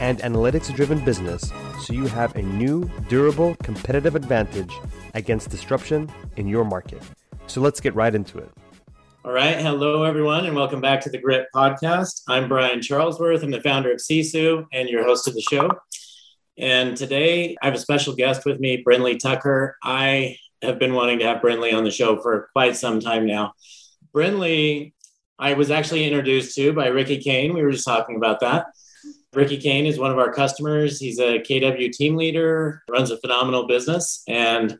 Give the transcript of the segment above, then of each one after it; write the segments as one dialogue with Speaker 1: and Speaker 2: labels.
Speaker 1: and analytics driven business so you have a new, durable, competitive advantage against disruption in your market. So let's get right into it.
Speaker 2: All right. Hello, everyone, and welcome back to the Grit Podcast. I'm Brian Charlesworth. I'm the founder of Sisu and your host of the show. And today I have a special guest with me, Brinley Tucker. I have been wanting to have Brinley on the show for quite some time now. Brinley, I was actually introduced to by Ricky Kane. We were just talking about that. Ricky Kane is one of our customers. He's a KW team leader, runs a phenomenal business. And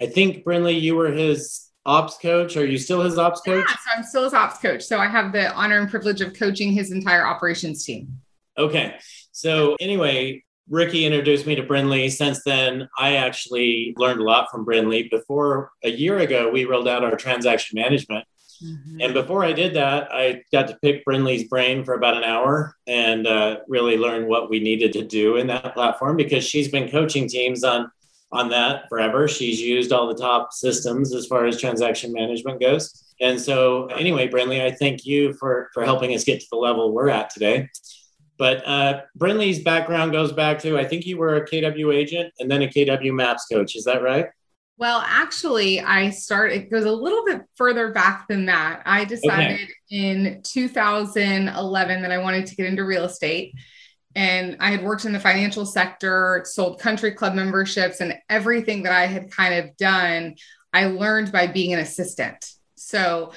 Speaker 2: I think, Brinley, you were his ops coach. Are you still his ops coach?
Speaker 3: Yeah, so I'm still his ops coach. So I have the honor and privilege of coaching his entire operations team.
Speaker 2: Okay. So, anyway, Ricky introduced me to Brinley. Since then, I actually learned a lot from Brinley. Before a year ago, we rolled out our transaction management Mm-hmm. And before I did that, I got to pick Brinley's brain for about an hour and uh, really learn what we needed to do in that platform because she's been coaching teams on on that forever. She's used all the top systems as far as transaction management goes. And so, anyway, Brinley, I thank you for for helping us get to the level we're at today. But uh, Brinley's background goes back to I think you were a KW agent and then a KW Maps coach. Is that right?
Speaker 3: Well, actually, I started, it goes a little bit further back than that. I decided okay. in 2011 that I wanted to get into real estate. And I had worked in the financial sector, sold country club memberships, and everything that I had kind of done, I learned by being an assistant. So,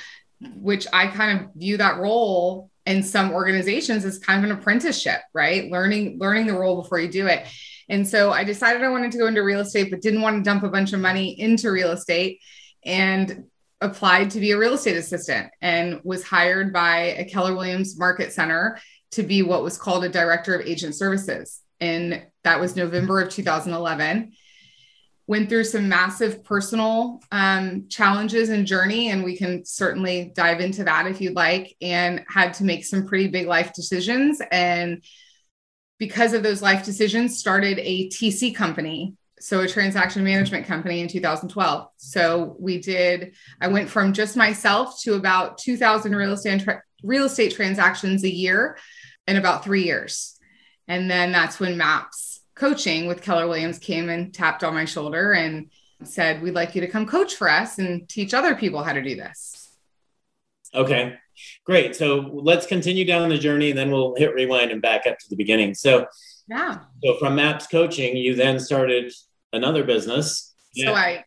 Speaker 3: which I kind of view that role in some organizations as kind of an apprenticeship, right? Learning, learning the role before you do it. And so I decided I wanted to go into real estate, but didn't want to dump a bunch of money into real estate and applied to be a real estate assistant and was hired by a Keller Williams Market Center to be what was called a director of agent services. And that was November of 2011. Went through some massive personal um, challenges and journey, and we can certainly dive into that if you'd like. And had to make some pretty big life decisions and because of those life decisions, started a TC company, so a transaction management company in 2012. So we did, I went from just myself to about 2,000 real estate, real estate transactions a year in about three years. And then that's when MAPS coaching with Keller Williams came and tapped on my shoulder and said, We'd like you to come coach for us and teach other people how to do this.
Speaker 2: Okay. Great. So let's continue down the journey and then we'll hit rewind and back up to the beginning. So,
Speaker 3: yeah.
Speaker 2: So from Maps Coaching, you then started another business.
Speaker 3: So. I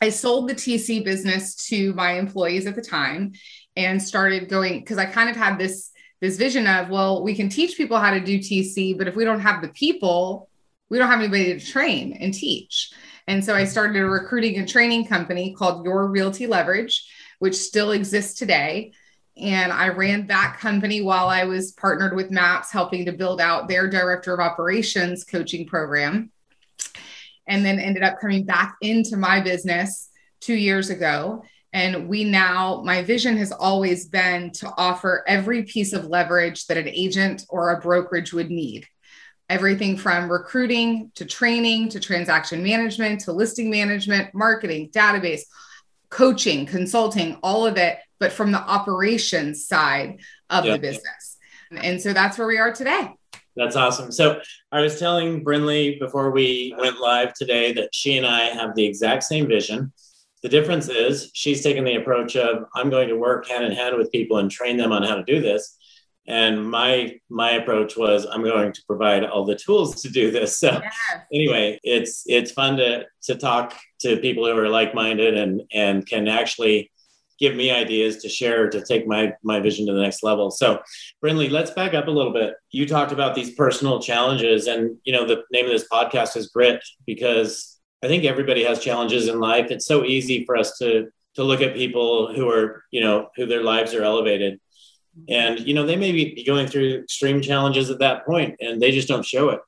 Speaker 3: I sold the TC business to my employees at the time and started going because I kind of had this this vision of well we can teach people how to do TC but if we don't have the people we don't have anybody to train and teach. And so I started a recruiting and training company called Your Realty Leverage which still exists today and I ran that company while I was partnered with MAPS, helping to build out their director of operations coaching program. And then ended up coming back into my business two years ago. And we now, my vision has always been to offer every piece of leverage that an agent or a brokerage would need. Everything from recruiting to training to transaction management to listing management, marketing, database, coaching, consulting, all of it but from the operations side of the business. And so that's where we are today.
Speaker 2: That's awesome. So I was telling Brinley before we went live today that she and I have the exact same vision. The difference is she's taken the approach of I'm going to work hand in hand with people and train them on how to do this. And my my approach was I'm going to provide all the tools to do this. So yes. anyway, it's it's fun to to talk to people who are like-minded and and can actually give me ideas to share to take my my vision to the next level. So, Brinley, let's back up a little bit. You talked about these personal challenges, and you know the name of this podcast is Grit because I think everybody has challenges in life. It's so easy for us to to look at people who are you know who their lives are elevated, and you know they may be going through extreme challenges at that point, and they just don't show it.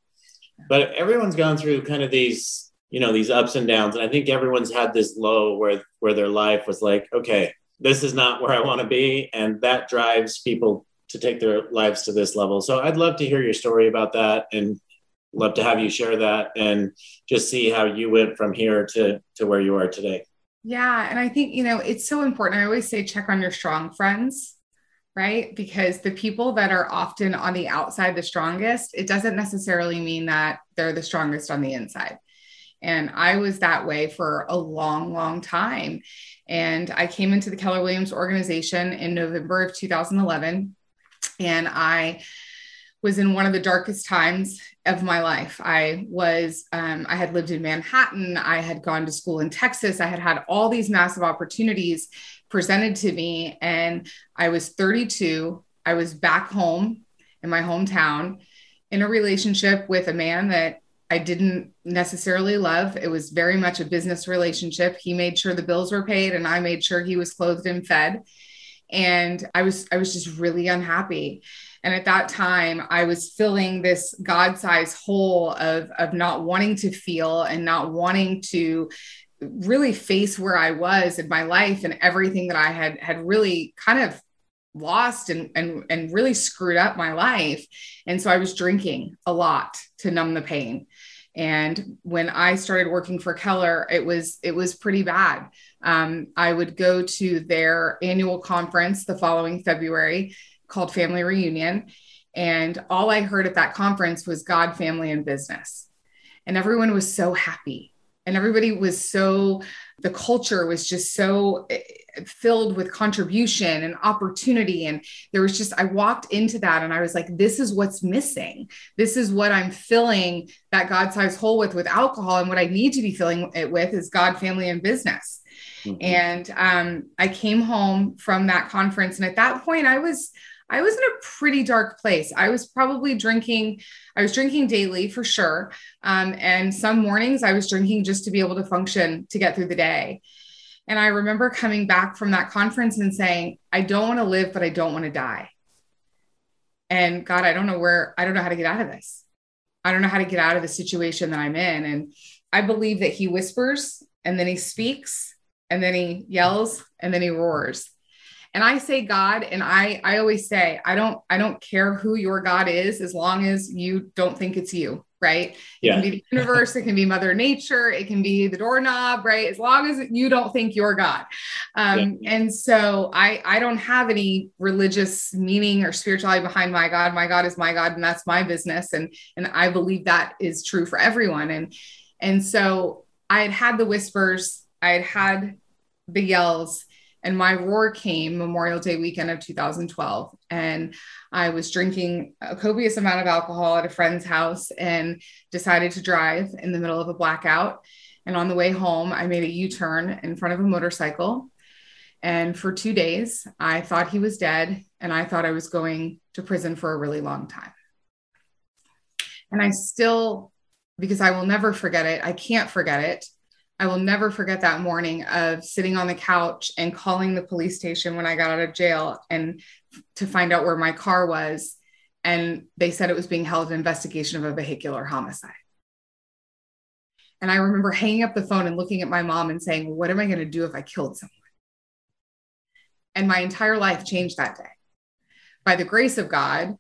Speaker 2: But everyone's gone through kind of these you know these ups and downs. And i think everyone's had this low where where their life was like okay this is not where i want to be. And that drives people to take their lives to this level. So i'd love to hear your story about that and love to have you share that and just see how you went from here to to where you are today.
Speaker 3: Yeah and i think you know it's so important. I always say check on your strong friends right? Because the people that are often on the outside the strongest it doesn't necessarily mean that they're the strongest on the inside and I was that way for a long, long time. And I came into the Keller Williams organization in November of 2011. And I was in one of the darkest times of my life. I was, um, I had lived in Manhattan. I had gone to school in Texas. I had had all these massive opportunities presented to me. And I was 32. I was back home in my hometown in a relationship with a man that I didn't necessarily love. It was very much a business relationship. He made sure the bills were paid and I made sure he was clothed and fed. And I was I was just really unhappy. And at that time, I was filling this God-sized hole of of not wanting to feel and not wanting to really face where I was in my life and everything that I had had really kind of lost and and and really screwed up my life and so i was drinking a lot to numb the pain and when i started working for keller it was it was pretty bad. Um, i would go to their annual conference the following february called family reunion. And all i heard at that conference was god family and business. And everyone was so happy. And everybody was so the culture was just so filled with contribution and opportunity and there was just i walked into that and i was like this is what's missing this is what i'm filling that god-sized hole with with alcohol and what i need to be filling it with is god family and business mm-hmm. and um, i came home from that conference and at that point i was I was in a pretty dark place. I was probably drinking, I was drinking daily for sure. Um, and some mornings I was drinking just to be able to function to get through the day. And I remember coming back from that conference and saying, I don't want to live, but I don't want to die. And God, I don't know where, I don't know how to get out of this. I don't know how to get out of the situation that I'm in. And I believe that He whispers and then He speaks and then He yells and then He roars and i say god and i i always say i don't i don't care who your god is as long as you don't think it's you right? It yeah. can be the universe it can be mother nature it can be the doorknob right? As long as you don't think you're god. Um, yeah. and so i i don't have any religious meaning or spirituality behind my god. My god is my god and that's my business. And and i believe that is true for everyone. And and so i had had the whispers i had had the yells and my roar came Memorial Day weekend of 2012. And I was drinking a copious amount of alcohol at a friend's house and decided to drive in the middle of a blackout. And on the way home, I made a U turn in front of a motorcycle. And for two days, I thought he was dead. And I thought I was going to prison for a really long time. And I still, because I will never forget it, I can't forget it. I will never forget that morning of sitting on the couch and calling the police station when I got out of jail and to find out where my car was. And they said it was being held in investigation of a vehicular homicide. And I remember hanging up the phone and looking at my mom and saying, What am I going to do if I killed someone? And my entire life changed that day. By the grace of God,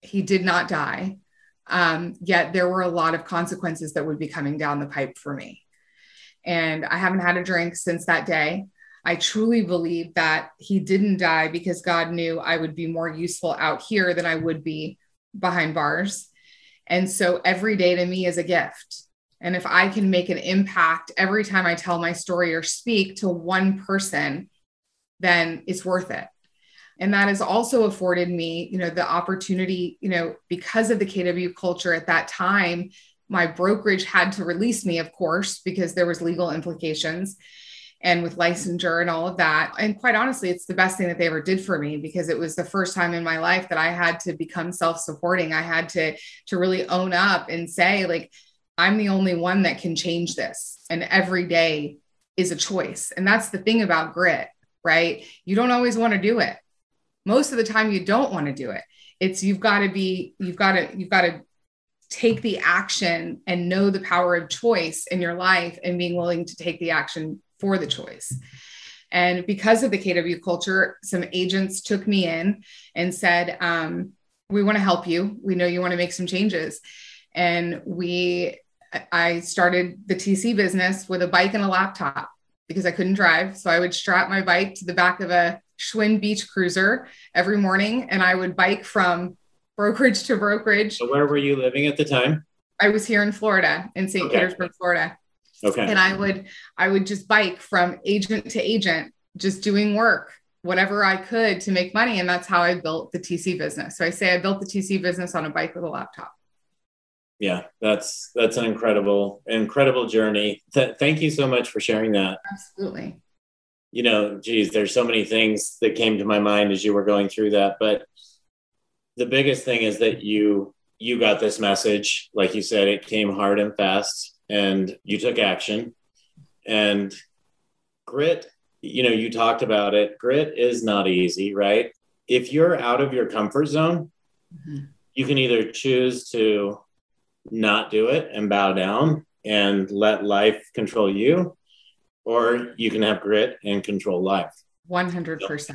Speaker 3: he did not die. Um, yet there were a lot of consequences that would be coming down the pipe for me and I haven't had a drink since that day. I truly believe that he didn't die because God knew I would be more useful out here than I would be behind bars. And so every day to me is a gift. And if I can make an impact every time I tell my story or speak to one person, then it's worth it. And that has also afforded me, you know, the opportunity, you know, because of the KW culture at that time my brokerage had to release me of course because there was legal implications and with licensure and all of that. And quite honestly it's the best thing that they ever did for me because it was the first time in my life that i had to become self-supporting. I had to to really own up and say like i'm the only one that can change this and every day is a choice. And that's the thing about grit right? You don't always want to do it. Most of the time you don't want to do it. It's you've got to be you've got to you've got to take the action and know the power of choice in your life and being willing to take the action for the choice. And because of the KW culture, some agents took me in and said, um, We want to help you. We know you want to make some changes. And we, I started the TC business with a bike and a laptop because I couldn't drive. So I would strap my bike to the back of a Schwinn Beach Cruiser every morning and I would bike from brokerage to brokerage.
Speaker 2: So where were you living at the time?
Speaker 3: I was here in Florida, in St. Okay. Petersburg, Florida.
Speaker 2: Okay.
Speaker 3: And I would I would just bike from agent to agent, just doing work, whatever I could to make money. And that's how I built the TC business. So I say I built the TC business on a bike with a laptop.
Speaker 2: Yeah, that's that's an incredible, incredible journey. Th- thank you so much for sharing that.
Speaker 3: Absolutely.
Speaker 2: You know, geez, there's so many things that came to my mind as you were going through that, but the biggest thing is that you you got this message. Like you said it came hard and fast and you took action. And grit you know you talked about it. Grit is not easy right? If you're out of your comfort zone mm-hmm. you can either choose to not do it and bow down and let life control you or you can have grit and control life.
Speaker 3: 100%
Speaker 2: so,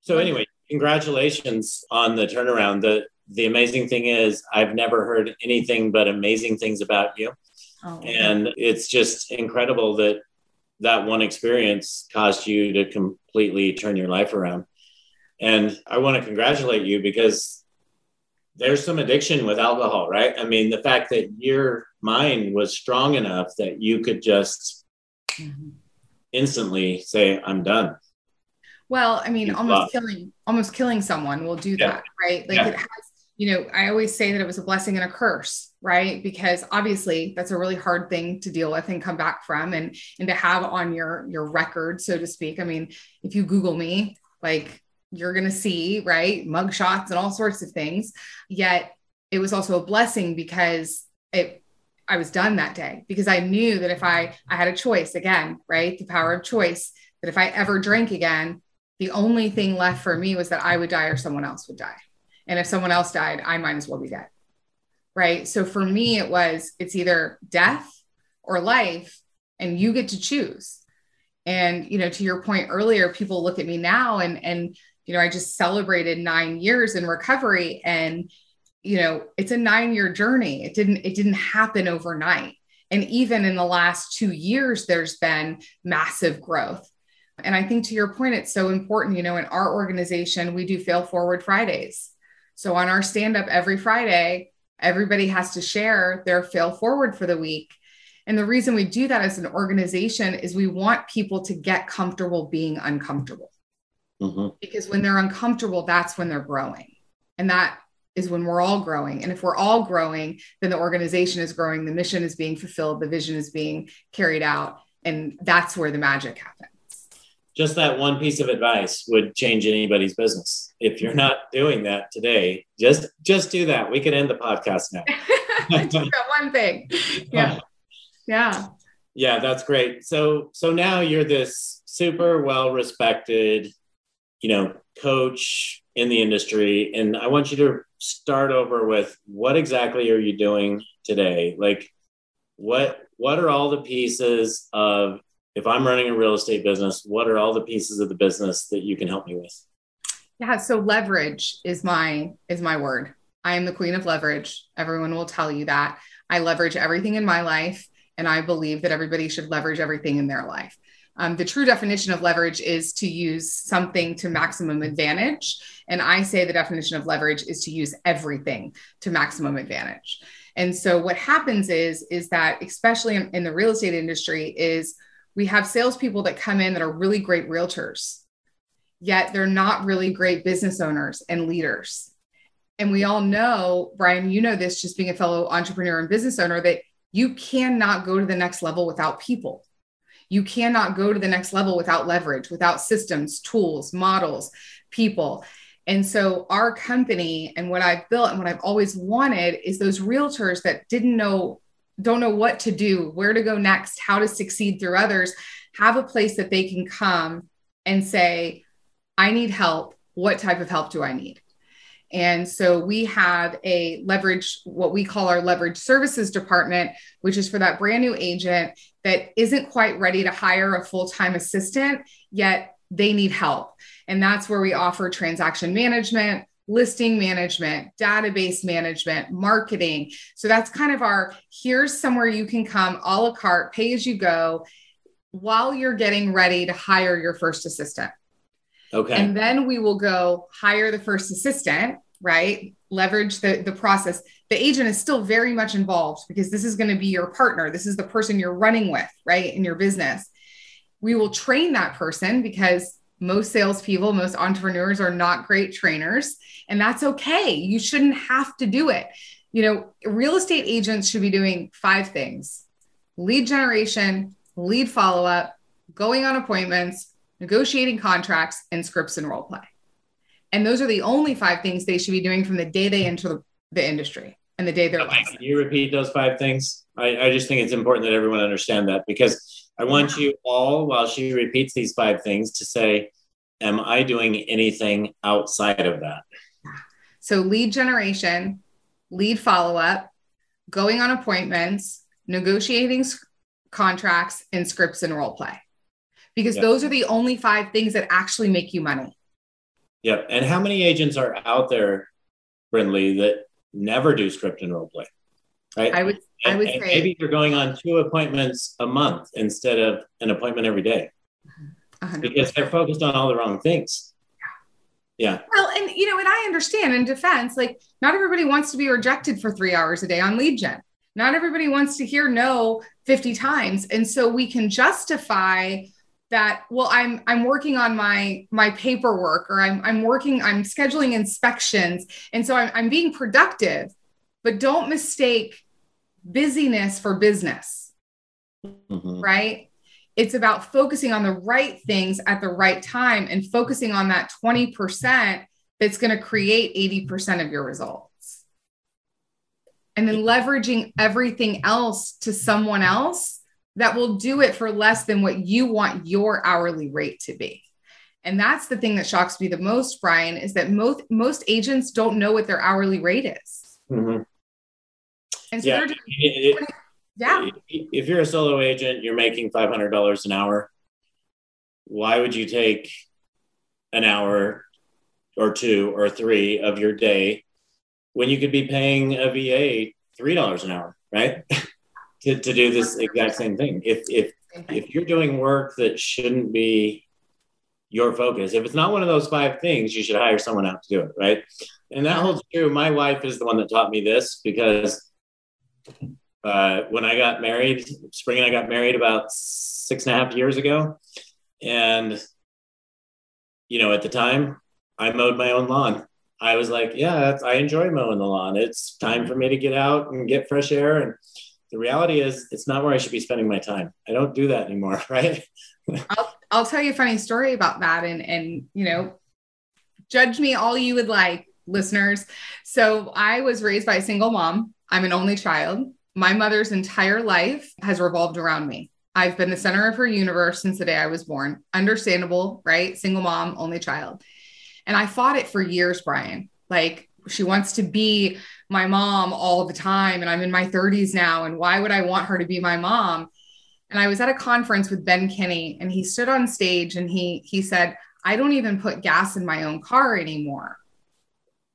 Speaker 2: so anyway congratulations on the turnaround. The the amazing thing is I've never heard anything but amazing things about you. Oh, and it's just incredible that that one experience caused you to completely turn your life around. And I want to congratulate you because there's some addiction with alcohol, right? I mean, the fact that your mind was strong enough that you could just mm-hmm. instantly say, I'm done.
Speaker 3: Well, I mean, almost killing almost killing someone will do that, right? Like yeah. it has, you know, I always say that it was a blessing and a curse, right? Because obviously that's a really hard thing to deal with and come back from and and to have on your your record, so to speak. I mean, if you Google me, like you're gonna see, right, mug shots and all sorts of things. Yet it was also a blessing because it I was done that day because I knew that if I I had a choice again, right? The power of choice, that if I ever drank again, the only thing left for me was that I would die or someone else would die. And if someone else died, I might as well be dead. Right. So for me, it was it's either death or life, and you get to choose. And, you know, to your point earlier, people look at me now and, and, you know, I just celebrated nine years in recovery and, you know, it's a nine year journey. It didn't, it didn't happen overnight. And even in the last two years, there's been massive growth and I think to your point, it's so important. You know, in our organization, we do fail forward Fridays. So on our stand up every Friday, everybody has to share their fail forward for the week. And the reason we do that as an organization is we want people to get comfortable being uncomfortable. Mm-hmm. Because when they're uncomfortable, that's when they're growing. And that is when we're all growing. And if we're all growing, then the organization is growing, the mission is being fulfilled, the vision is being carried out. And that's where the magic happens
Speaker 2: just that one piece of advice would change anybody's business. If you're not doing that today, just just do that. We can end the podcast now.
Speaker 3: one thing. Yeah. Yeah.
Speaker 2: Yeah, that's great. So so now you're this super well respected, you know, coach in the industry and I want you to start over with what exactly are you doing today? Like what what are all the pieces of if I'm running a real estate business, what are all the pieces of the business that you can help me with?
Speaker 3: Yeah, so leverage is my is my word. I am the queen of leverage. Everyone will tell you that. I leverage everything in my life and I believe that everybody should leverage everything in their life. Um, the true definition of leverage is to use something to maximum advantage. And I say the definition of leverage is to use everything to maximum advantage. And so what happens is, is that especially in, in the real estate industry is we have salespeople that come in that are really great realtors, yet they're not really great business owners and leaders. And we all know, Brian, you know this just being a fellow entrepreneur and business owner, that you cannot go to the next level without people. You cannot go to the next level without leverage, without systems, tools, models, people. And so, our company and what I've built and what I've always wanted is those realtors that didn't know don't know what to do, where to go next, how to succeed through others, have a place that they can come and say, I need help. What type of help do I need? And so we have a leverage, what we call our leverage services department, which is for that brand new agent that isn't quite ready to hire a full time assistant, yet they need help. And that's where we offer transaction management, listing management, database management, marketing. So that's kind of our here's somewhere you can come a la carte, pay as you go while you're getting ready to hire your first assistant.
Speaker 2: Okay.
Speaker 3: And then we will go hire the first assistant, right? Leverage the, the process. The agent is still very much involved because this is going to be your partner. This is the person you're running with, right? In your business. We will train that person because most salespeople, most entrepreneurs are not great trainers. And that's okay. You shouldn't have to do it. You know, real estate agents should be doing five things lead generation, lead follow up, going on appointments, negotiating contracts, and scripts and role play. And those are the only five things they should be doing from the day they enter the industry and the day they're okay,
Speaker 2: Can you repeat those five things? I, I just think it's important that everyone understand that because I want you all, while she repeats these five things, to say, Am I doing anything outside of that?
Speaker 3: So, lead generation, lead follow up, going on appointments, negotiating contracts, and scripts and role play because yep. those are the only five things that actually make you money.
Speaker 2: Yep. And how many agents are out there, Brinley, that never do script and role play? Right.
Speaker 3: I would.
Speaker 2: And,
Speaker 3: I would
Speaker 2: say
Speaker 3: maybe
Speaker 2: you're going on two appointments a month instead of an appointment every day 100. because they're focused on all the wrong things. Yeah.
Speaker 3: Well, and you know, and I understand in defense, like not everybody wants to be rejected for three hours a day on lead gen. Not everybody wants to hear no 50 times. And so we can justify that well i'm i'm working on my my paperwork or i'm i'm working i'm scheduling inspections and so i'm, I'm being productive but don't mistake busyness for business mm-hmm. right it's about focusing on the right things at the right time and focusing on that 20% that's going to create 80% of your results and then leveraging everything else to someone else that will do it for less than what you want your hourly rate to be. And that's the thing that shocks me the most, Brian, is that most most agents don't know what their hourly rate is. Mm-hmm.
Speaker 2: And so yeah, doing, it, yeah. If you're a solo agent, you're making five hundred dollars an hour. Why would you take an hour or two or three of your day when you could be paying a VA three dollars an hour, right? to, to do this exact same thing. If if if you're doing work that shouldn't be your focus, if it's not one of those five things, you should hire someone out to do it, right? And that holds true. My wife is the one that taught me this because uh, when I got married, Spring and I got married about six and a half years ago, and you know, at the time, I mowed my own lawn. I was like, yeah, I enjoy mowing the lawn. It's time for me to get out and get fresh air and the reality is it's not where I should be spending my time. I don't do that anymore, right?
Speaker 3: I'll, I'll tell you a funny story about that and and you know judge me all you would like listeners. So I was raised by a single mom. I'm an only child. My mother's entire life has revolved around me. I've been the center of her universe since the day I was born. Understandable, right? Single mom, only child. And I fought it for years, Brian. Like she wants to be my mom all the time and I'm in my 30s now and why would I want her to be my mom? And I was at a conference with Ben Kinney and he stood on stage and he he said, "I don't even put gas in my own car anymore."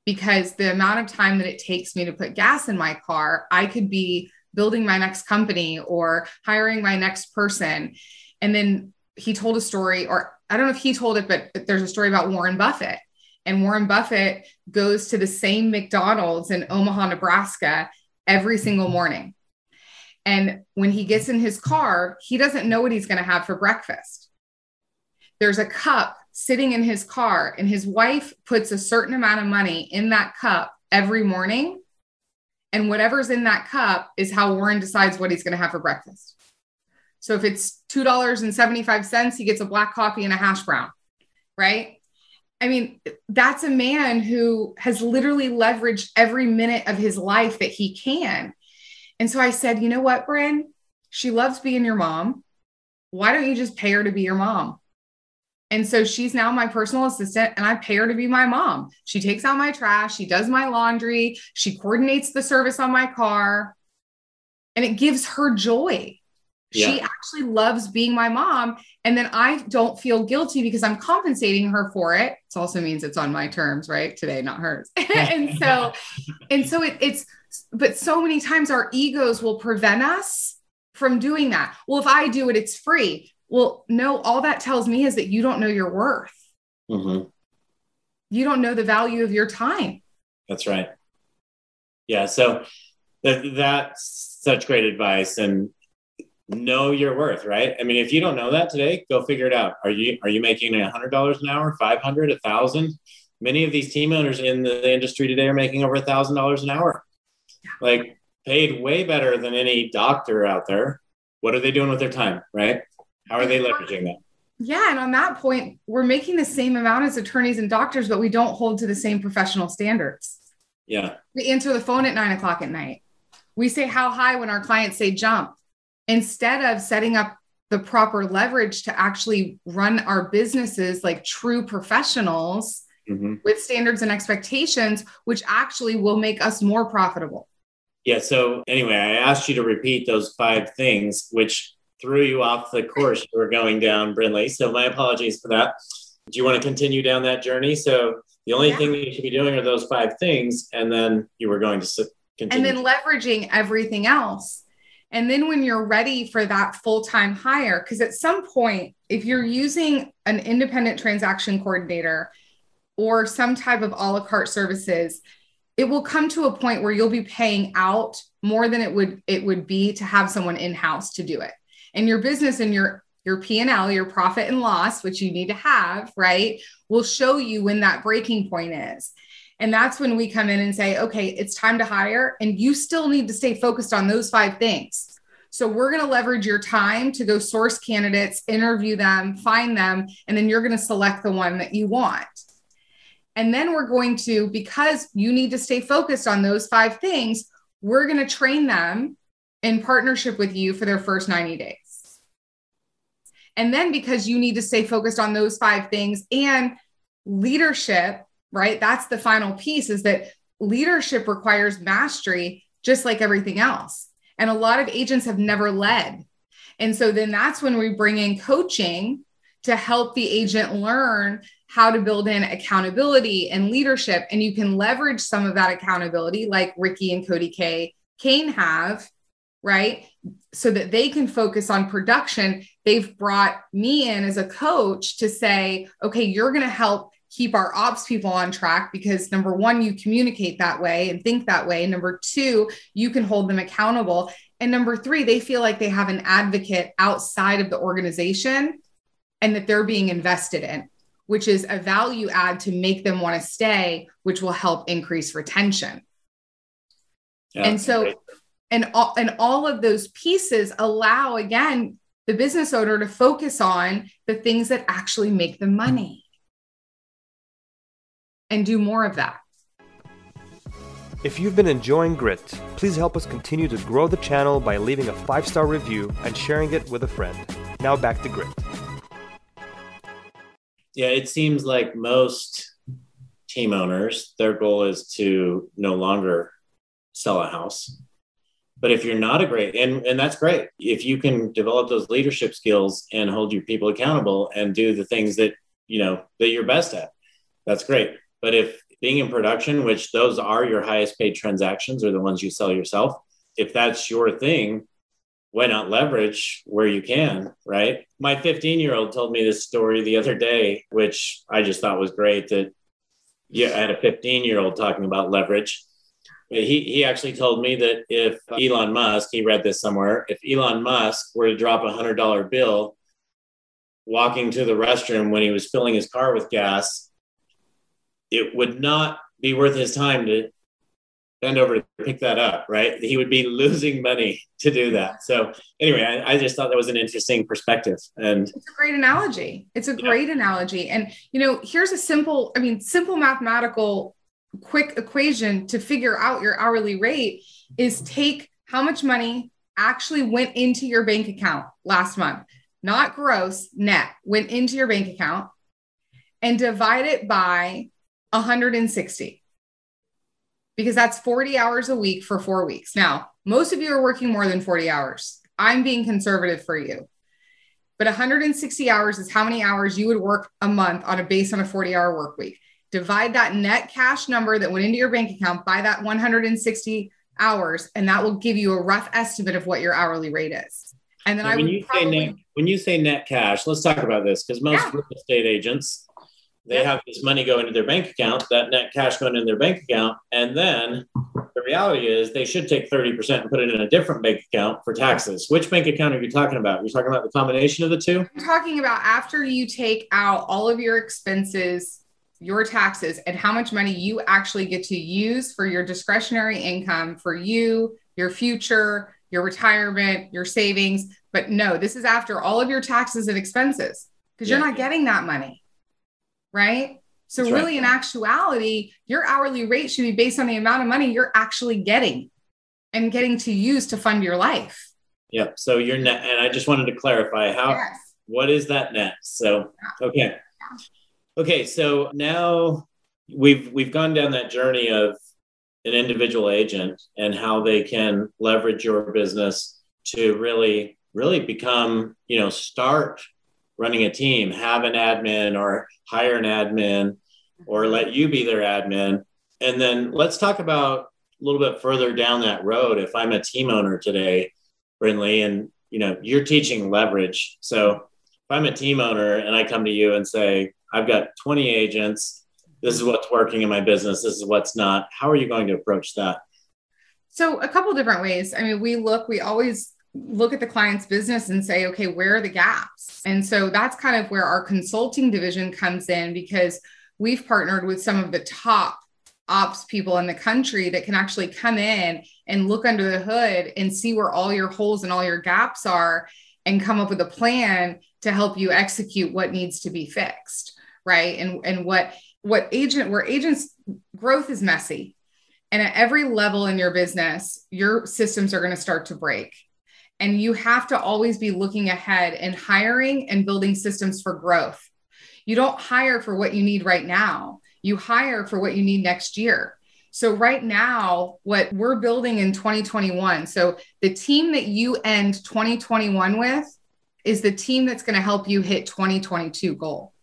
Speaker 3: Because the amount of time that it takes me to put gas in my car, I could be building my next company or hiring my next person. And then he told a story or I don't know if he told it, but there's a story about Warren Buffett and Warren Buffett goes to the same McDonald's in Omaha, Nebraska every single morning. And when he gets in his car, he doesn't know what he's going to have for breakfast. There's a cup sitting in his car, and his wife puts a certain amount of money in that cup every morning. And whatever's in that cup is how Warren decides what he's going to have for breakfast. So if it's $2.75, he gets a black coffee and a hash brown, right? I mean, that's a man who has literally leveraged every minute of his life that he can. And so I said, you know what, Bryn? She loves being your mom. Why don't you just pay her to be your mom? And so she's now my personal assistant, and I pay her to be my mom. She takes out my trash, she does my laundry, she coordinates the service on my car, and it gives her joy. Yeah. She actually loves being my mom. And then I don't feel guilty because I'm compensating her for it. It also means it's on my terms, right? Today, not hers. and so, and so it, it's, but so many times our egos will prevent us from doing that. Well, if I do it, it's free. Well, no, all that tells me is that you don't know your worth. Mm-hmm. You don't know the value of your time.
Speaker 2: That's right. Yeah. So that, that's such great advice. And know your worth, right? I mean, if you don't know that today, go figure it out. Are you are you making a hundred dollars an hour, five hundred, a thousand? Many of these team owners in the industry today are making over a thousand dollars an hour, like paid way better than any doctor out there. What are they doing with their time, right? How are they leveraging that?
Speaker 3: Yeah, and on that point, we're making the same amount as attorneys and doctors, but we don't hold to the same professional standards.
Speaker 2: Yeah.
Speaker 3: We answer the phone at nine o'clock at night. We say how high when our clients say jump instead of setting up the proper leverage to actually run our businesses like true professionals mm-hmm. with standards and expectations, which actually will make us more profitable.
Speaker 2: Yeah. So, anyway, I asked you to repeat those five things, which threw you off the course you were going down, Brinley. So, my apologies for that. Do you want to continue down that journey? So, the only yeah. thing that you should be doing are those five things, and then you were going to continue.
Speaker 3: And then leveraging everything else and then when you're ready for that full time hire, because at some point, if you're using an independent transaction coordinator or some type of a la carte services, it will come to a point where you'll be paying out more than it would it would be to have someone in house to do it. And your business and your your P&L, your profit and loss, which you need to have, right, will show you when that breaking point is. And that's when we come in and say, okay, it's time to hire. And you still need to stay focused on those five things. So we're going to leverage your time to go source candidates, interview them, find them, and then you're going to select the one that you want. And then we're going to, because you need to stay focused on those five things, we're going to train them in partnership with you for their first 90 days. And then because you need to stay focused on those five things and leadership right? That's the final piece is that leadership requires mastery just like everything else. And a lot of agents have never led. And so then that's when we bring in coaching to help the agent learn how to build in accountability and leadership. And you can leverage some of that accountability, like Ricky and Cody K. Kane have, right? So that they can focus on production. They've brought me in as a coach to say, okay, you're going to help keep our ops people on track because number one, you communicate that way and think that way. Number two, you can hold them accountable. And number three, they feel like they have an advocate outside of the organization and that they're being invested in, which is a value add to make them want to stay, which will help increase retention. Yeah, and so, and all, and all of those pieces allow, again, the business owner to focus on the things that actually make them money and do more of that.
Speaker 1: If you've been enjoying Grit, please help us continue to grow the channel by leaving a five star review and sharing it with a friend. Now back to Grit.
Speaker 2: Yeah, it seems like most team owners, their goal is to no longer sell a house. But if you're not a great, and, and that's great, if you can develop those leadership skills and hold your people accountable and do the things that, you know, that you're best at, that's great. But if being in production, which those are your highest paid transactions or the ones you sell yourself, if that's your thing, why not leverage where you can, right? My 15 year old told me this story the other day, which I just thought was great that yeah, I had a 15 year old talking about leverage. He, he actually told me that if Elon Musk, he read this somewhere, if Elon Musk were to drop a $100 bill walking to the restroom when he was filling his car with gas, it would not be worth his time to bend over to pick that up, right? He would be losing money to do that. So anyway, I, I, just thought that was an interesting perspective. And
Speaker 3: it's a great analogy. It's a great analogy. And you know, here's a simple, I mean, simple mathematical quick equation to figure out your hourly rate is take how much money actually went into your bank account last month, not gross, net, went into your bank account and divide it by 160 because that's 40 hours a week for four weeks. Now, most of you are working more than 40 hours. I'm being conservative for you. But 160 hours is how many hours you would work a month on a base on a 40 hour work week. Divide that net cash number that went into your bank account by that 160 hours, and that will give you a rough estimate of what your hourly rate is. And then
Speaker 2: when
Speaker 3: I would
Speaker 2: you
Speaker 3: probably,
Speaker 2: say net, when you say net cash, let's talk about this because most
Speaker 3: Yeah.
Speaker 2: real estate agents they
Speaker 3: Yeah.
Speaker 2: have this money go into their bank account, that net cash going in their bank account, and then the reality is they should take 30% and put it in a different bank account for taxes. Which bank account are you talking about? You're talking about the combination of the two?
Speaker 3: I'm talking about after you take out all of your expenses, your taxes, and how much money you actually get to use for your discretionary income for you, your future, your retirement, your savings. But no, this is after all of your taxes and expenses because
Speaker 2: Yeah.
Speaker 3: you're not getting that money. Right. So,
Speaker 2: That's right.
Speaker 3: really, in actuality, your hourly rate should be based on the amount of money you're actually getting and getting to use to fund your life.
Speaker 2: Yep. So your net, and I just wanted to clarify how
Speaker 3: Yes.
Speaker 2: what is that net? So okay. Okay, so now we've we've gone down that journey of an individual agent and how they can leverage your business to really really become, you know, start running a team, have an admin or hire an admin or mm-hmm. let you be their admin. And then let's talk about a little bit further down that road if I'm a team owner today, Brinley, and you know, you're teaching leverage. So if I'm a team owner and I come to you and say, I've got 20 agents, this is what's working in my business, this is what's not, how are you going to approach that?
Speaker 3: So a couple different ways. I mean, we look, we always look at the client's business and say, okay, where are the gaps? And so that's kind of where our consulting division comes in because we've partnered with some of the top ops people in the country that can actually come in and look under the hood and see where all your holes and all your gaps are and come up with a plan to help you execute what needs to be fixed right? And and what what agent where agents growth is messy. And at every level in your business your systems are going to start to break. And you have to always be looking ahead and hiring and building systems for growth. You don't hire for what you need right now. You hire for what you need next year. So right now what we're building in 2021 so the team that you end 2021 with is the team that's going to help you hit 2022 goal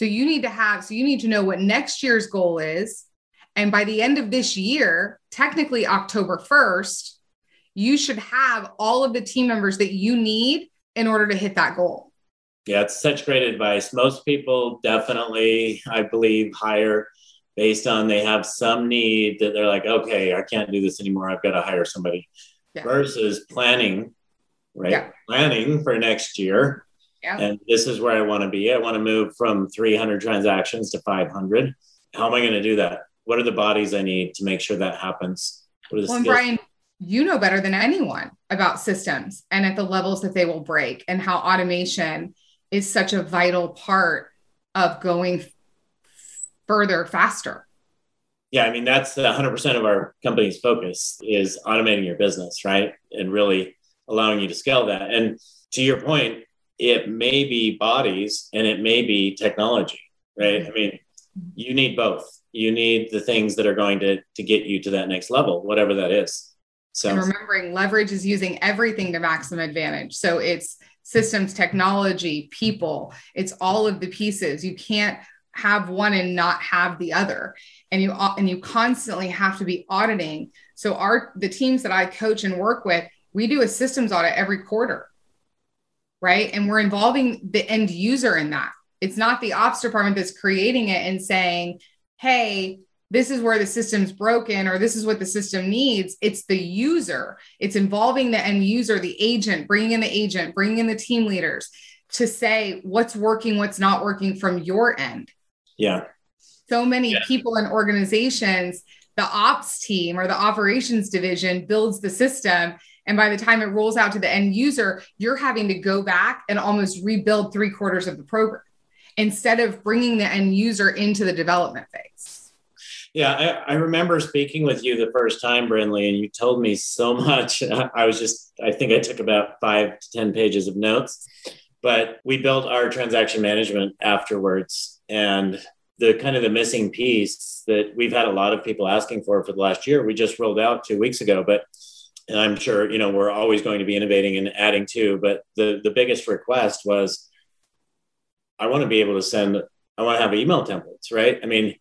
Speaker 3: so you need to have so you need to know what next year's goal is and by the end of this year technically october 1st you should have all of the team members that you need in order to hit that goal
Speaker 2: Yeah, it's such great advice. Most people definitely, I believe, hire based on they have some need that they're like, okay, I can't do this anymore. I've got to hire somebody
Speaker 3: Yeah.
Speaker 2: versus planning, right?
Speaker 3: Yeah.
Speaker 2: Planning for next year.
Speaker 3: Yeah.
Speaker 2: And this is where I want to be. I want to move from 300 transactions to 500. How am I going to do that? What are the bodies I need to make sure that happens? What are the
Speaker 3: well brian you know better than anyone about systems and at the levels that they will break and how automation is such a vital part of going further faster
Speaker 2: Yeah, I mean that's 100% of our company's focus is automating your business, right? And really allowing you to scale that. And to your point, it may be bodies and it may be technology, right? Mm-hmm. I mean, you need both. You need the things that are going to to get you to that next level, whatever that is. So
Speaker 3: and remembering leverage is using everything to maximum advantage. So it's systems, technology, people, it's all of the pieces. You can't have one and not have the other. And you and you constantly have to be auditing. So our the teams that I coach and work with, we do a systems audit every quarter. Right? And we're involving the end user in that. It's not the ops department that's creating it and saying, "Hey, this is where the system's broken or this is what the system needs it's the user it's involving the end user the agent bringing in the agent bringing in the team leaders to say what's working what's not working from your end
Speaker 2: yeah,
Speaker 3: so many
Speaker 2: Yeah.
Speaker 3: people and organizations the ops team or the operations division builds the system and by the time it rolls out to the end user you're having to go back and almost rebuild three quarters of the program instead of bringing the end user into the development phase
Speaker 2: Yeah, I, I remember speaking with you the first time, Brinley, and you told me so much. I was just, I think I took about five to 10 pages of notes, but we built our transaction management afterwards. and the kind of the missing piece that we've had a lot of people asking for for the last year. We just rolled out two weeks ago, but and I'm sure you know we're always going to be innovating and adding to. But the the biggest request was, I want to be able to send. I want to have email templates, right? I mean,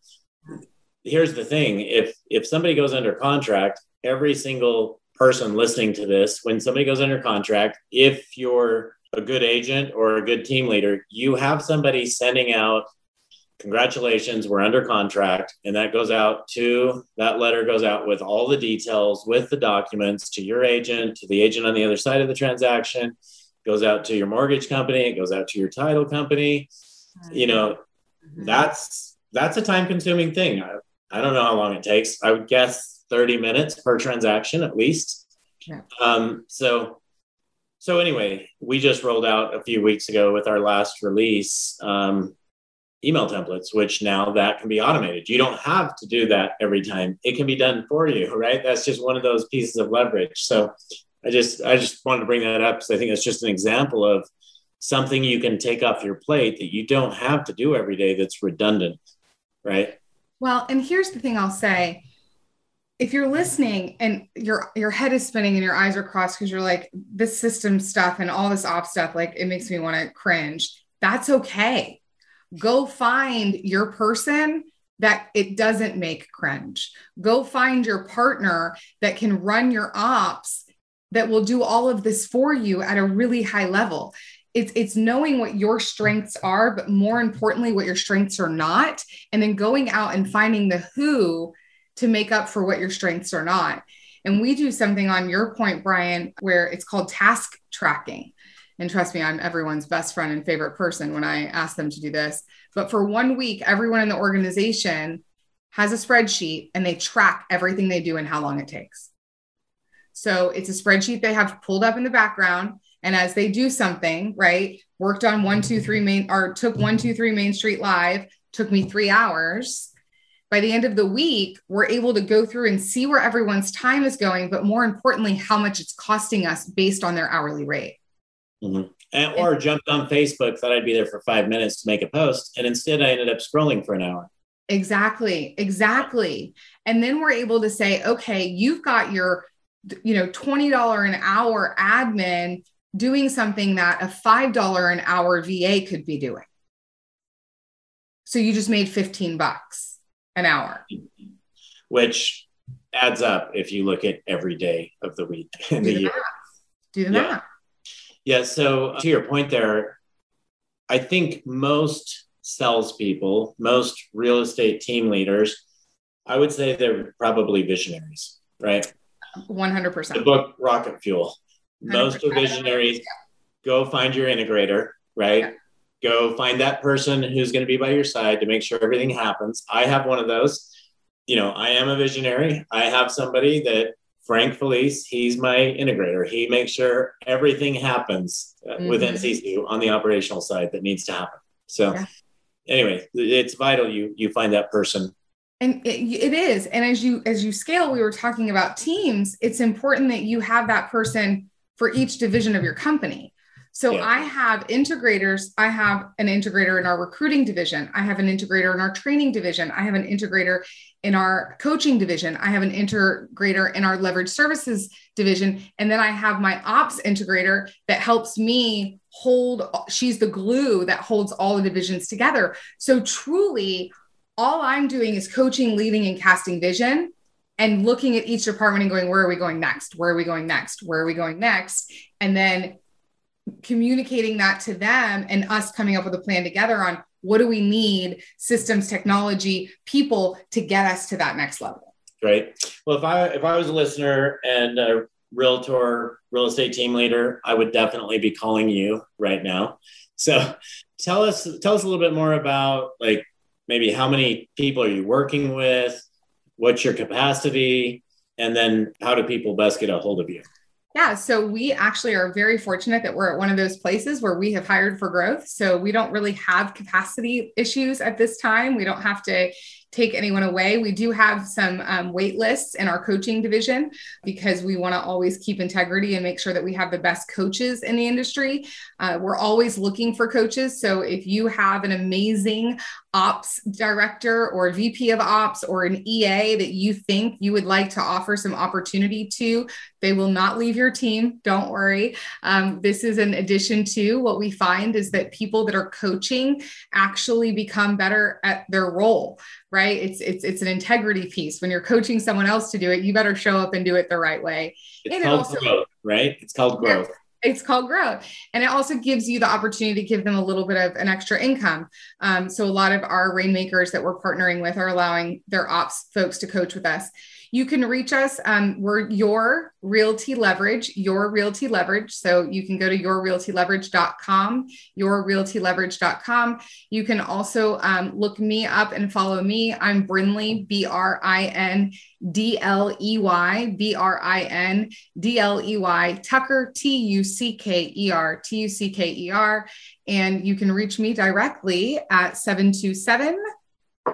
Speaker 2: here's the thing: if if somebody goes under contract, every single person listening to this, when somebody goes under contract, if you're a good agent or a good team leader, you have somebody sending out congratulations, we're under contract. And that goes out to that letter goes out with all the details, with the documents to your agent, to the agent on the other side of the transaction, goes out to your mortgage company, it goes out to your title company. You know, mm-hmm. that's that's a time consuming thing. I, I don't know how long it takes. I would guess 30 minutes per transaction at least. Yeah. Um, so so anyway, we just rolled out a few weeks ago with our last release um, email templates, which now that can be automated. You don't have to do that every time. It can be done for you, right? That's just one of those pieces of leverage. So I just I just wanted to bring that up because I think it's just an example of something you can take off your plate that you don't have to do every day that's redundant, right?
Speaker 3: Well, and here's the thing I'll say. If you're listening and your your head is spinning and your eyes are crossed because you're like this system stuff and all this op stuff like it makes me want to cringe. That's okay Go find your person that it doesn't make cringe. Go find your partner that can run your ops that will do all of this for you at a really high level. It's, it's knowing what your strengths are, but more importantly, what your strengths are not, and then going out and finding the who to make up for what your strengths are not. And we do something on your point, Brian, where it's called task tracking. And trust me, I'm everyone's best friend and favorite person when I ask them to do this. But for one week, everyone in the organization has a spreadsheet and they track everything they do and how long it takes. So it's a spreadsheet they have pulled up in the background. And as they do something, right, worked on one, two, three main or took one, two, three Main Street Live, took me three hours. By the end of the week, we're able to go through and see where everyone's time is going, but more importantly, how much it's costing us based on their hourly rate.
Speaker 2: Mm-hmm. And, or jumped on Facebook, thought I'd be there for five minutes to make a post. And instead, I ended up scrolling for an hour.
Speaker 3: Exactly. Exactly. And then we're able to say, okay, you've got your, you know, $20 an hour admin doing something that a $5 an hour VA could be doing. So you just made 15 bucks an hour.
Speaker 2: Which adds up if you look at every day of the week in the year.
Speaker 3: Do the yeah. math.
Speaker 2: Yeah. So uh, to your point there, I think most salespeople, most real estate team leaders, I would say they're probably visionaries, right?
Speaker 3: 100%.
Speaker 2: The book Rocket Fuel. Most of visionaries go find your integrator, right? Yeah. Go find that person who's going to be by your side to make sure everything happens. I have one of those. You know, I am a visionary. I have somebody that Frank Felice, he's my integrator. He makes sure everything happens uh, mm-hmm. within Sisu on the operational side that needs to happen. So, yeah. anyway, it's vital you you find that person.
Speaker 3: And it, it is. And as you as you scale, we were talking about teams. It's important that you have that person for each division of your company. So yeah. I have integrators. I have an integrator in our recruiting division. I have an integrator in our training division. I have an integrator in our coaching division. I have an integrator in our leverage services division. And then I have my ops integrator that helps me hold, she's the glue that holds all the divisions together. So truly, all I'm doing is coaching, leading, and casting vision and looking at each department and going, where are we going next? Where are we going next? Where are we going next? And then communicating that to them and us coming up with a plan together on what do we need systems technology people to get us to that next level.
Speaker 2: Right. Well if i if i was a listener and a realtor real estate team leader i would definitely be calling you right now. So tell us tell us a little bit more about like maybe how many people are you working with? What's your capacity? And then how do people best get a hold of you
Speaker 3: yeah, so we actually are very fortunate that we're at one of those places where we have hired for growth. So we don't really have capacity issues at this time. We don't have to take anyone away. We do have some um, wait lists in our coaching division because we want to always keep integrity and make sure that we have the best coaches in the industry. Uh, we're always looking for coaches. So if you have an amazing ops director or VP of ops or an EA that you think you would like to offer some opportunity to, they will not leave your team. Don't worry. Um, this is an addition to what we find is that people that are coaching actually become better at their role right? It's it's it's an integrity piece. When you're coaching someone else to do it you better show up and do it the right way.
Speaker 2: It's and called it also, growth right? It's called growth
Speaker 3: it's called growth and it also gives you the opportunity to give them a little bit of an extra income. Um, so a lot of our rainmakers that we're partnering with are allowing their ops folks to coach with us you can reach us. Um, we're your realty leverage, your realty leverage. So you can go to yourrealtyleverage.com, yourrealtyleverage.com. You can also um, look me up and follow me. I'm Brinley, B R I N D L E Y, B R I N D L E Y, Tucker, T U C K E R, T U C K E R. And you can reach me directly at 727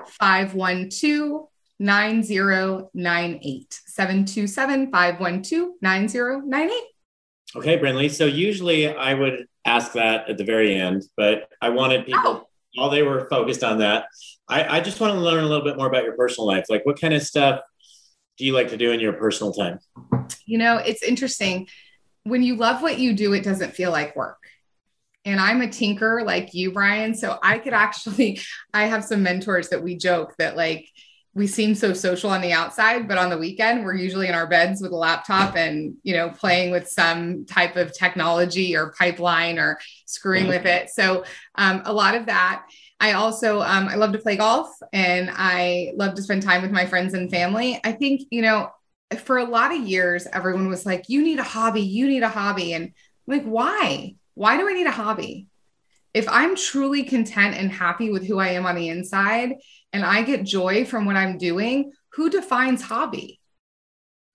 Speaker 3: 512 9098 727 512 9098.
Speaker 2: Okay, Brinley. So usually I would ask that at the very end, but I wanted people, oh. while they were focused on that, I, I just want to learn a little bit more about your personal life. Like, what kind of stuff do you like to do in your personal time?
Speaker 3: You know, it's interesting. When you love what you do, it doesn't feel like work and I'm a tinker like you, Brian. So I could actually, I have some mentors that we joke that like we seem so social on the outside, but on the weekend, we're usually in our beds with a laptop and, you know, playing with some type of technology or pipeline or screwing with it. So, um, a lot of that. I also, um, I love to play golf and I love to spend time with my friends and family. I think, you know, for a lot of years, everyone was like, you need a hobby, you need a hobby. And I'm like, why? Why do I need a hobby? If I'm truly content and happy with who I am on the inside and I get joy from what I'm doing, who defines hobby?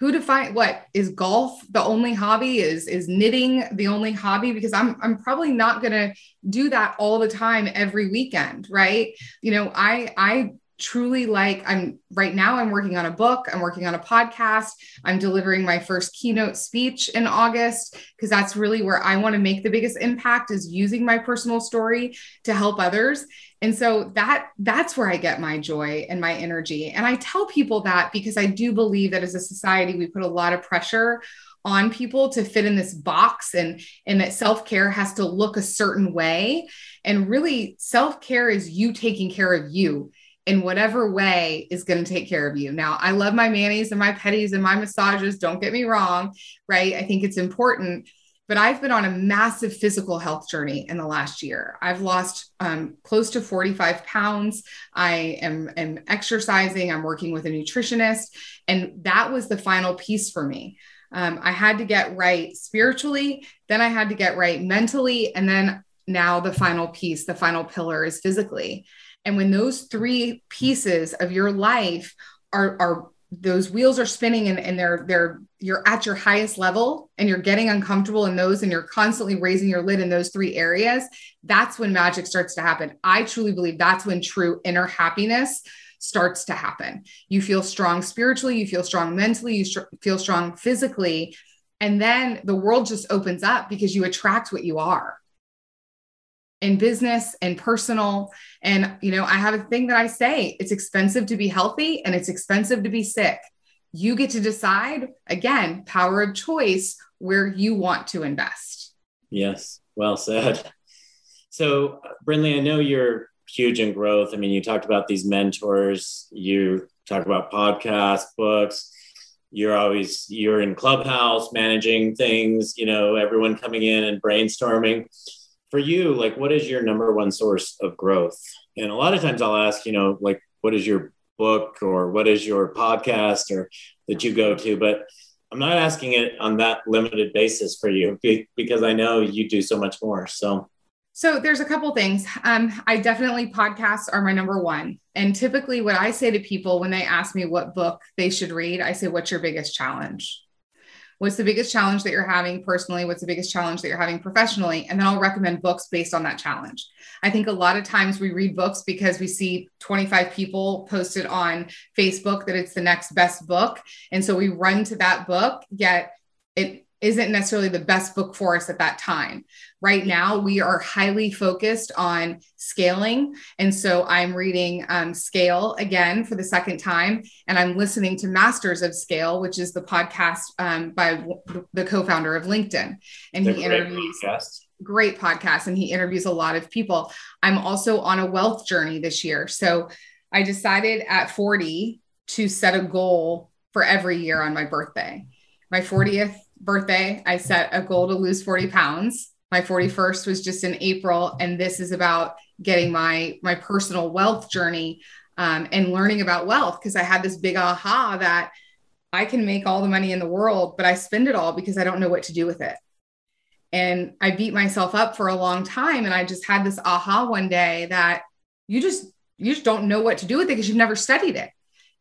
Speaker 3: Who define what is golf the only hobby? Is is knitting the only hobby? Because I'm I'm probably not gonna do that all the time every weekend, right? You know, I I truly like i'm right now i'm working on a book i'm working on a podcast i'm delivering my first keynote speech in august because that's really where i want to make the biggest impact is using my personal story to help others and so that that's where i get my joy and my energy and i tell people that because i do believe that as a society we put a lot of pressure on people to fit in this box and and that self-care has to look a certain way and really self-care is you taking care of you in whatever way is going to take care of you. Now, I love my manis and my petties and my massages. Don't get me wrong, right? I think it's important, but I've been on a massive physical health journey in the last year. I've lost um, close to 45 pounds. I am, am exercising. I'm working with a nutritionist. And that was the final piece for me. Um, I had to get right spiritually, then I had to get right mentally. And then now the final piece, the final pillar is physically. And when those three pieces of your life are, are those wheels are spinning and, and they're they're you're at your highest level and you're getting uncomfortable in those and you're constantly raising your lid in those three areas that's when magic starts to happen. I truly believe that's when true inner happiness starts to happen. You feel strong spiritually you feel strong mentally you feel strong physically and then the world just opens up because you attract what you are in business and personal. And, you know, I have a thing that I say it's expensive to be healthy and it's expensive to be sick. You get to decide, again, power of choice, where you want to invest.
Speaker 2: Yes, well said. So, Brinley, I know you're huge in growth. I mean, you talked about these mentors, you talk about podcasts, books. You're always you're in clubhouse managing things, you know, everyone coming in and brainstorming for you, like what is your number one source of growth? And a lot of times I'll ask, you know, like what is your book or what is your podcast or that you go to, but I'm not asking it on that limited basis for you because I know you do so much more. So
Speaker 3: so there's a couple things. Um, I definitely podcasts are my number one. And typically what I say to people when they ask me what book they should read, I say, what's your biggest challenge? What's the biggest challenge that you're having personally? What's the biggest challenge that you're having professionally? And then i'll recommend books based on that challenge. I think a lot of times we read books because we see 25 people posted on facebook that it's the next best book. And so we run to that book yet it isn't necessarily the best book for us at that time right now we are highly focused on scaling. And so i'm reading um, scale again for the second time and i'm listening to masters of scale which is the podcast um, by the co-founder of linkedin. And he interviews podcast. great podcast and he interviews a lot of people. I'm also on a wealth journey this year. So i decided at 40 to set a goal for every year on my birthday. My 40th birthday i set a goal to lose 40 pounds my 41st was just in April, and this is about getting my my personal wealth journey um, and learning about wealth because I had this big aha that I can make all the money in the world, but I spend it all because I don't know what to do with it. And I beat myself up for a long time, and I just had this aha one day that you just you just don't know what to do with it because you've never studied it.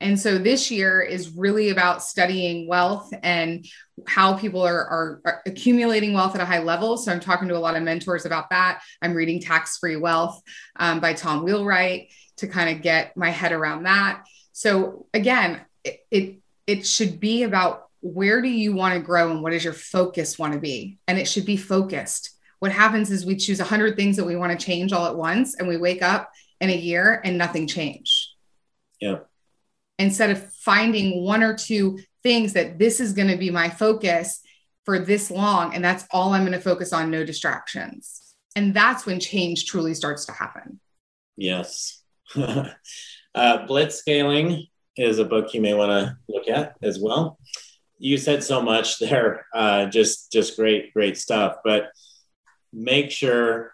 Speaker 3: And so this year is really about studying wealth and how people are, are, are, accumulating wealth at a high level. So I'm talking to a lot of mentors about that. I'm reading Tax Free Wealth um, by Tom Wheelwright to kind of get my head around that. So again, it, it, it should be about where do you want to grow and what does your focus want to be? And it should be focused. What happens is we choose 100 things that we want to change all at once and we wake up in a year and nothing changed.
Speaker 2: Yeah
Speaker 3: instead of finding one or two things that this is going to be my focus for this long and that's all i'm going to focus on no distractions. And that's when change truly starts to happen.
Speaker 2: Yes. Uh, Blitzscaling is a book you may want to look at as well. You said so much there uh, just just great great stuff but make sure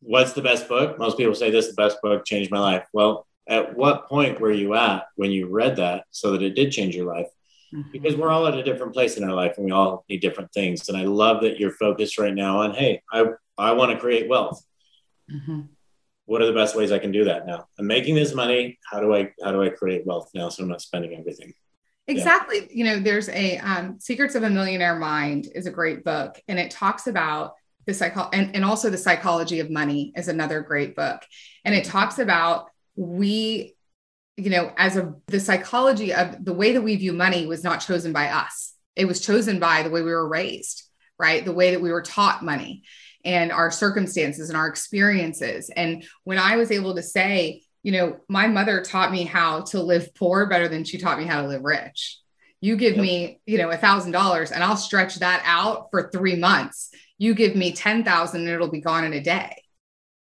Speaker 2: what's the best book? Most people say this is the best book changed my life. Well at what point were you at when you read that so that it did change your life? Mm-hmm. Because we're all at a different place in our life and we all need different things. And I love that you're focused right now on, hey, I, I want to create wealth. Mm-hmm. What are the best ways I can do that now? I'm making this money. How do I how do I create wealth now so I'm not spending everything?
Speaker 3: Exactly. Yeah. You know, there's a um, Secrets of a Millionaire Mind is a great book, and it talks about the psycho and, and also the psychology of money is another great book. And it talks about we you know as a the psychology of the way that we view money was not chosen by us. It was chosen by the way we were raised right? The way that we were taught money and our circumstances and our experiences. And when i was able to say you know my mother taught me how to live poor better than she taught me how to live rich. You give yep. me you know a thousand dollars and i'll stretch that out for three months. You give me ten thousand and it'll be gone in a day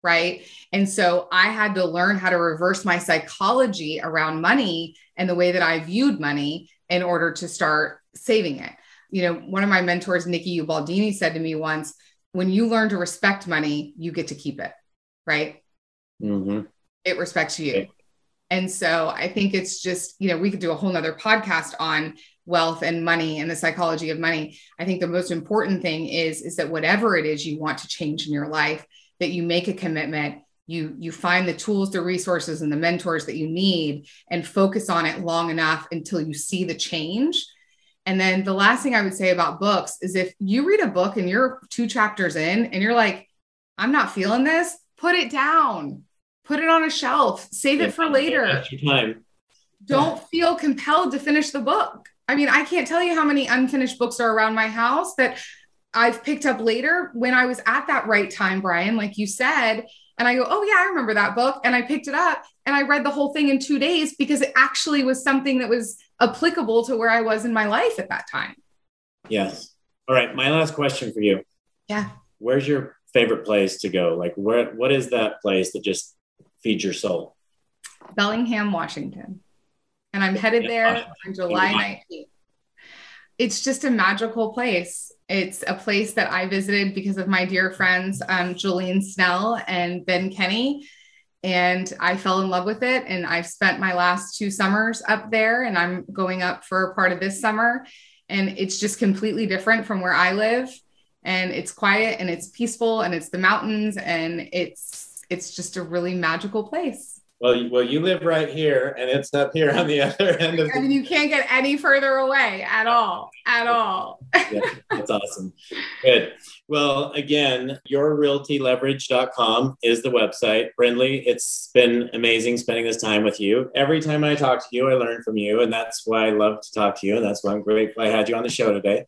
Speaker 3: right? And so I had to learn how to reverse my psychology around money and the way that I viewed money in order to start saving it. You know, one of my mentors, Nikki Ubaldini, said to me once, when you learn to respect money, you get to keep it, right? Mm-hmm. It respects you. And so I think it's just, you know, we could do a whole nother podcast on wealth and money and the psychology of money. I think the most important thing is, is that whatever it is you want to change in your life, that you make a commitment you you find the tools the resources and the mentors that you need and focus on it long enough until you see the change. And then the last thing i would say about books is if you read a book and you're two chapters in and you're like i'm not feeling this put it down. Put it on a shelf. Save it for later. Don't feel compelled to finish the book. I mean i can't tell you how many unfinished books are around my house that I've picked up later when I was at that right time, Brian, like you said. And I go, oh, yeah, I remember that book. And I picked it up and I read the whole thing in two days because it actually was something that was applicable to where I was in my life at that time.
Speaker 2: Yes. All right. My last question for you.
Speaker 3: Yeah.
Speaker 2: Where's your favorite place to go? Like, where, what is that place that just feeds your soul?
Speaker 3: Bellingham, Washington. And I'm headed there on July 19th. It's just a magical place it's a place that I visited because of my dear friends, um, Julian Snell and Ben Kenny. And I fell in love with it. And I've spent my last two summers up there, and I'm going up for part of this summer. And it's just completely different from where I live. And it's quiet and it's peaceful and it's the mountains and it's it's just a really magical place.
Speaker 2: Well, well, you live right here, and it's up here on the other end of.
Speaker 3: I mean, you can't get any further away at all, at all.
Speaker 2: yeah, that's awesome. Good. Well, again, yourrealtyleverage.com is the website. Brindley, it's been amazing spending this time with you. Every time I talk to you, I learn from you, and that's why I love to talk to you, and that's why I'm grateful I had you on the show today.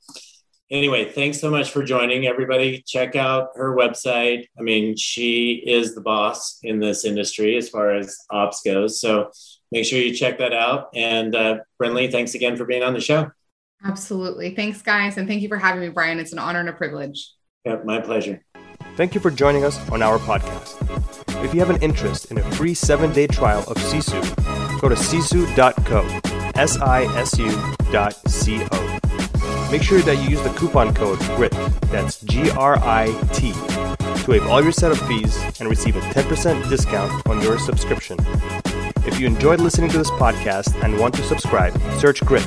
Speaker 2: Anyway, thanks so much for joining everybody. Check out her website. I mean, she is the boss in this industry as far as ops goes. So make sure you check that out. And uh, Brinley, thanks again for being on the show.
Speaker 3: Absolutely. Thanks, guys. And thank you for having me, Brian. It's an honor and a privilege.
Speaker 2: Yeah, my pleasure.
Speaker 1: Thank you for joining us on our podcast. If you have an interest in a free seven day trial of Sisu, go to sisu.co, S I S U dot C O. Make sure that you use the coupon code GRIT, that's G R I T, to waive all your setup fees and receive a 10% discount on your subscription. If you enjoyed listening to this podcast and want to subscribe, search GRIT,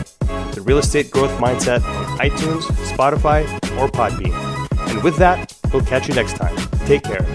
Speaker 1: the real estate growth mindset on iTunes, Spotify, or Podbean. And with that, we'll catch you next time. Take care.